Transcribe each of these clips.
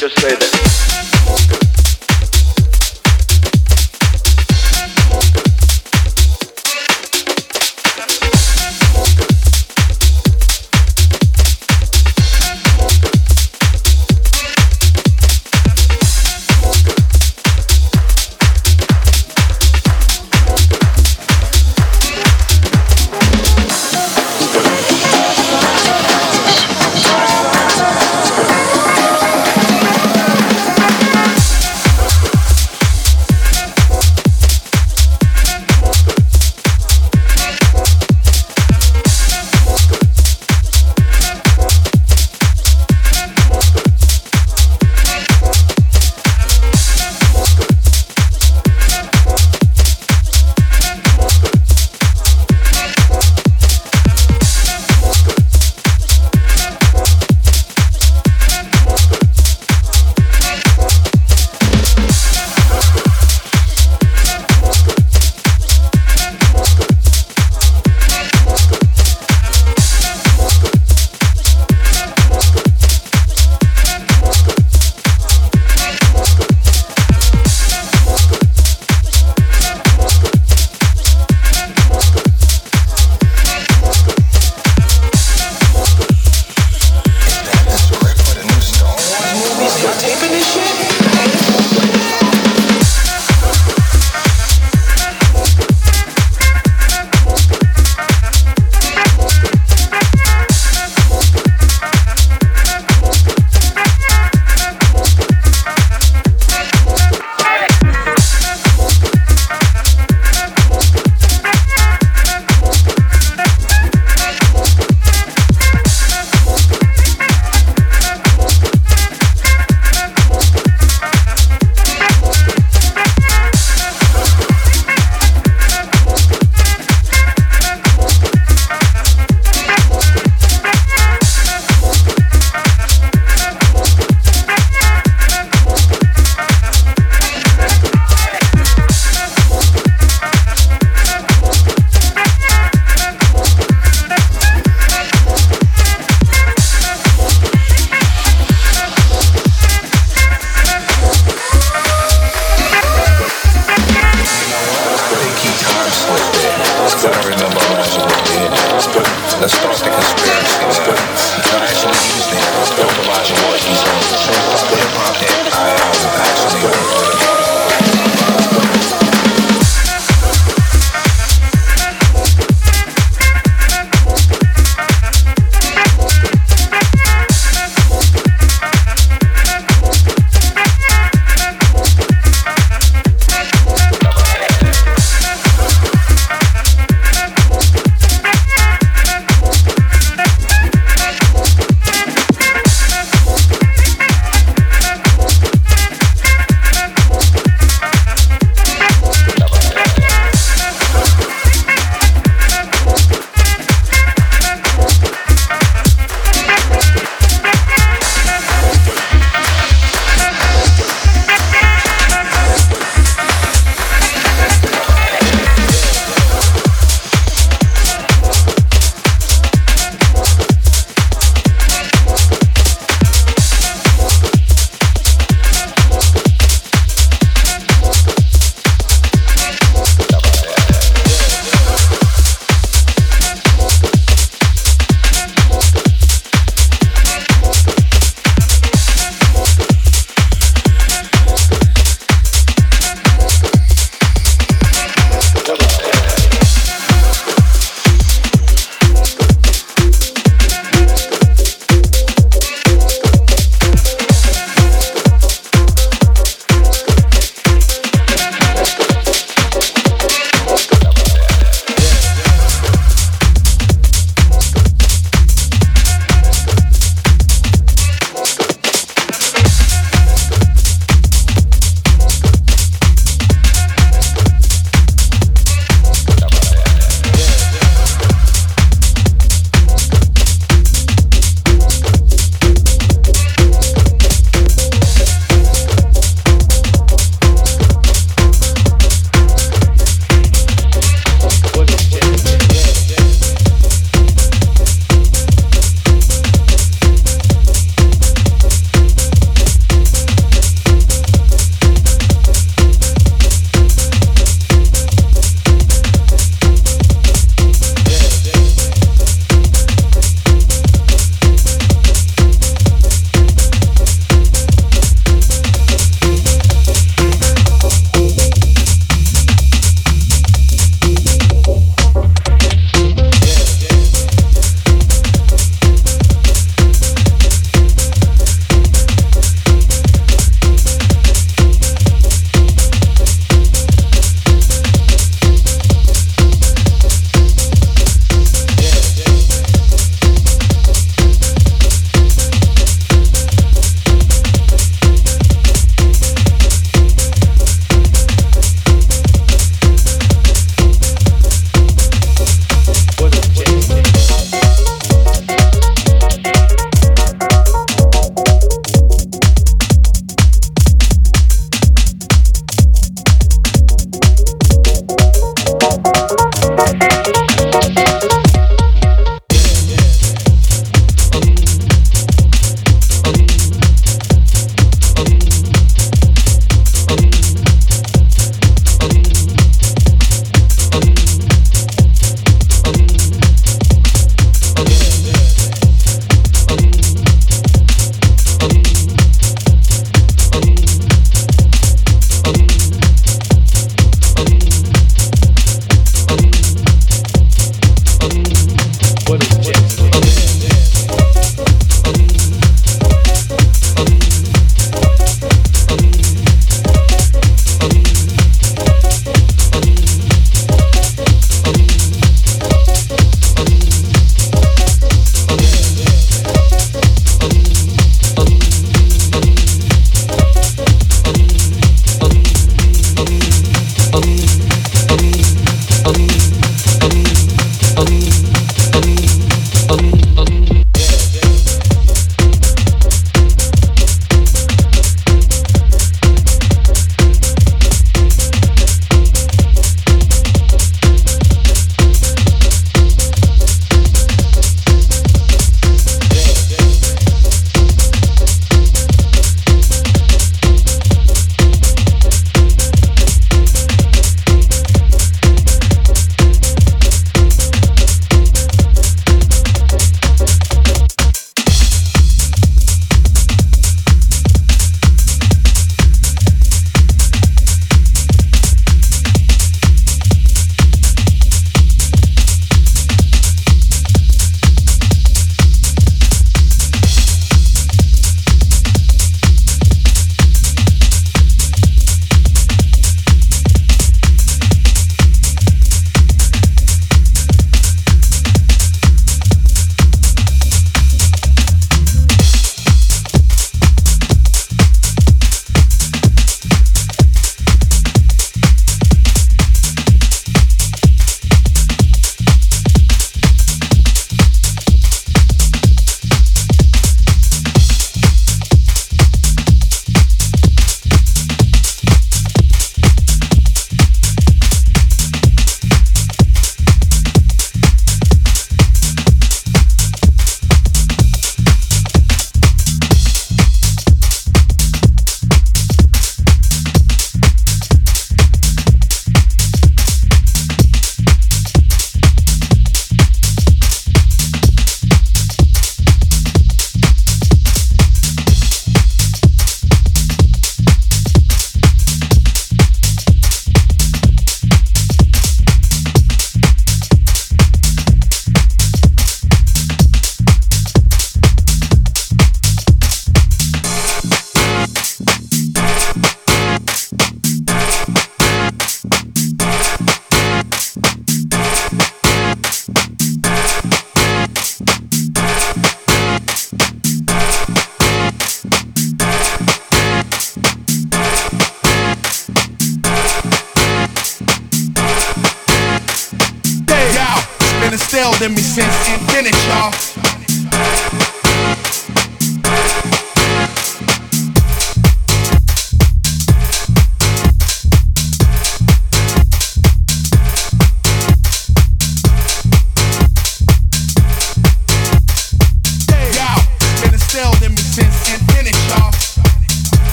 just say that.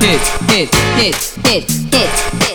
Hit, hit, hit, hit, hit, hit.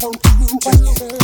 What you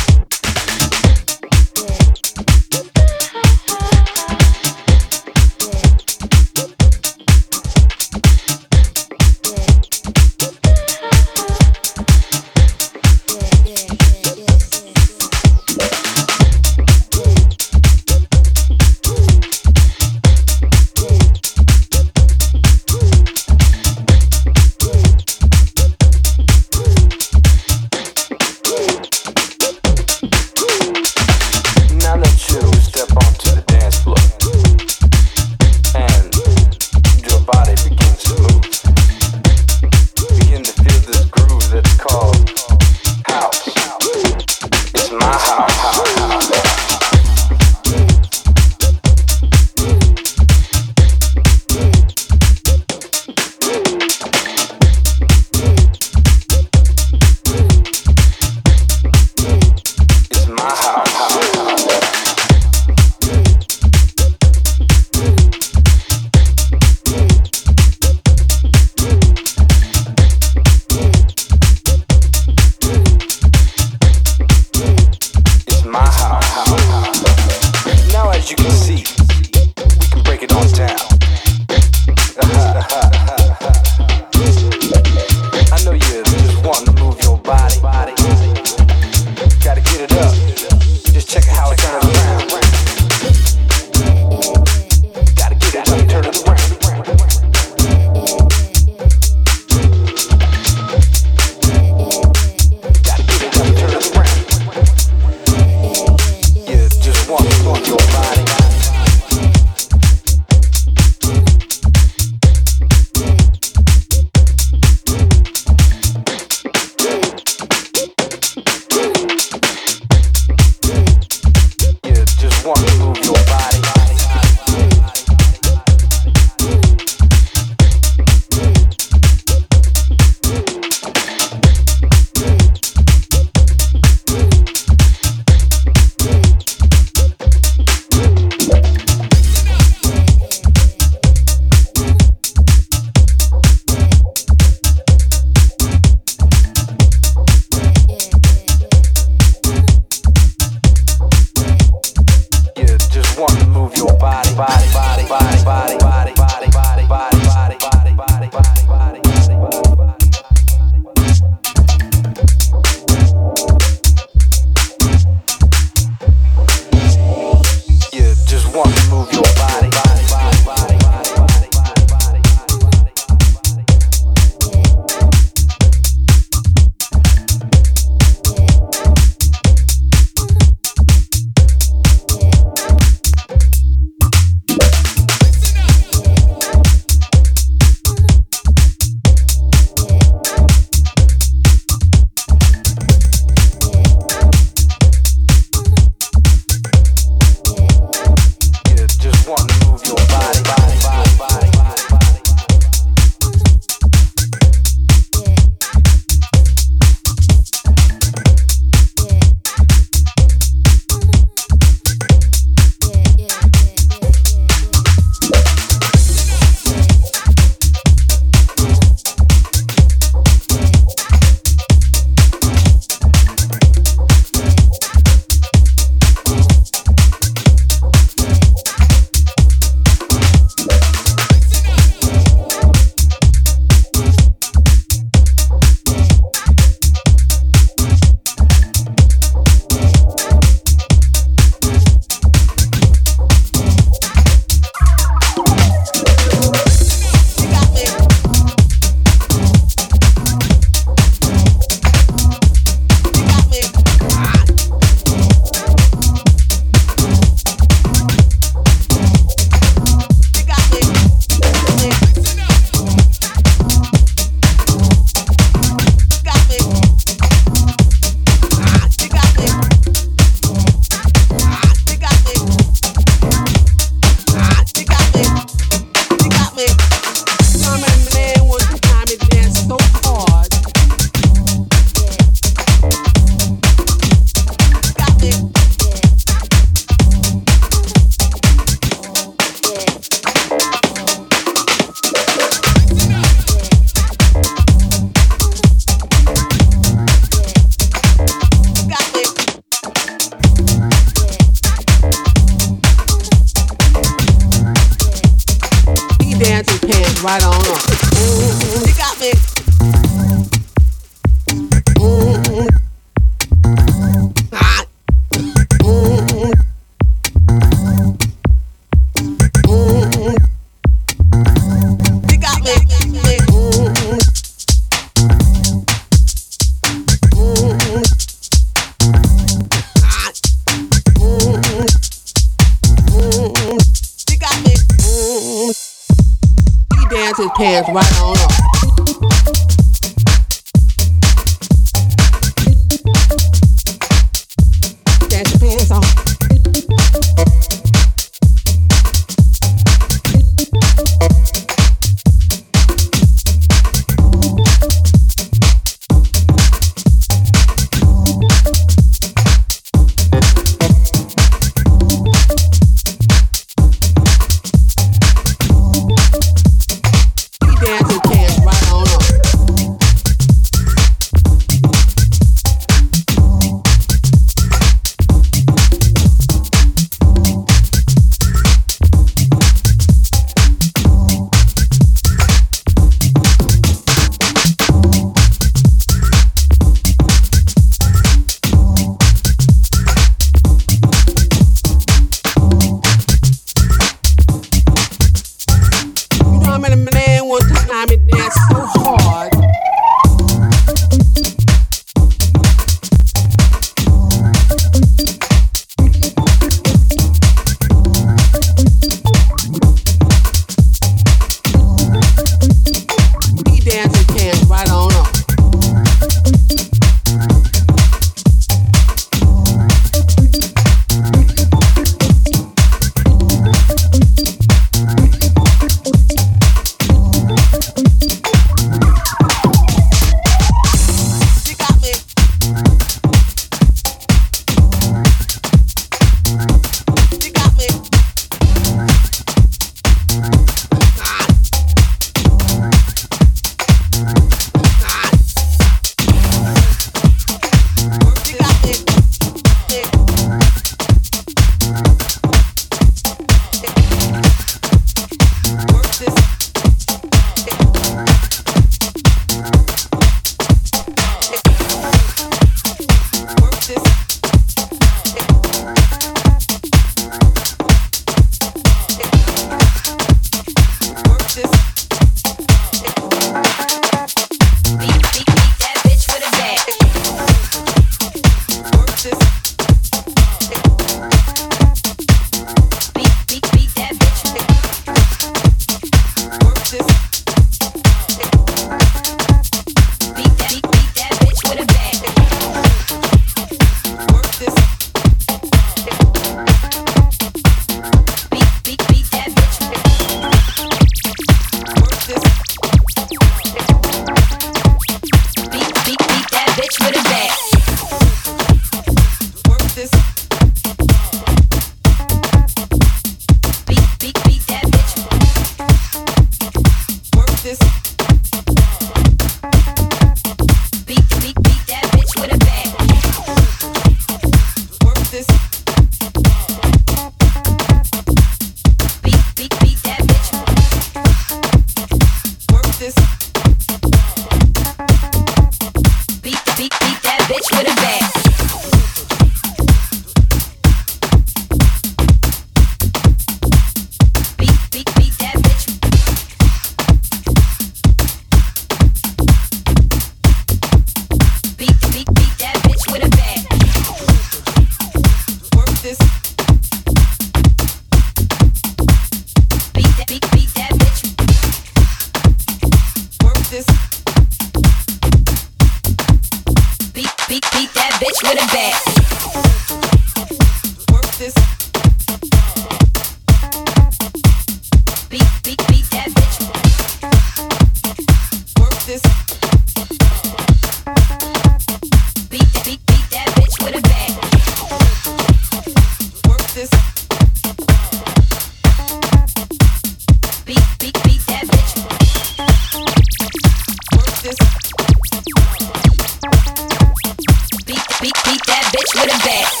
Mix.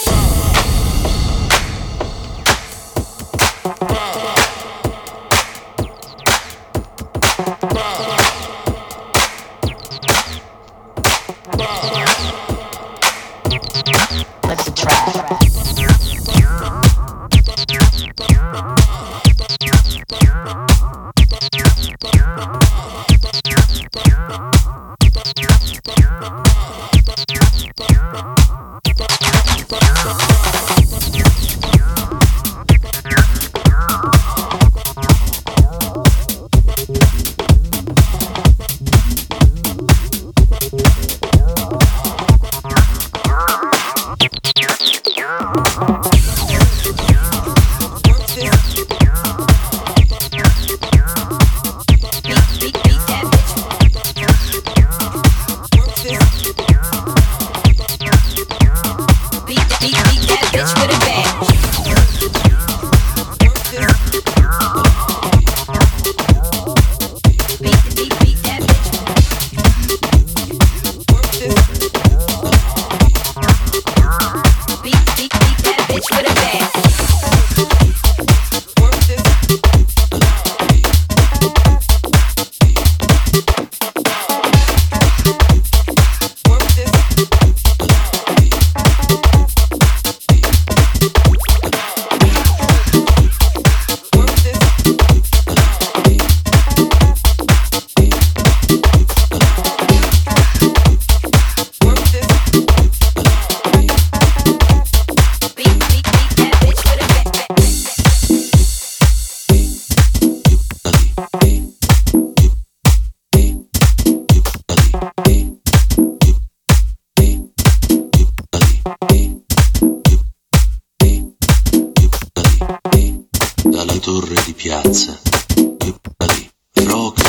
Lì,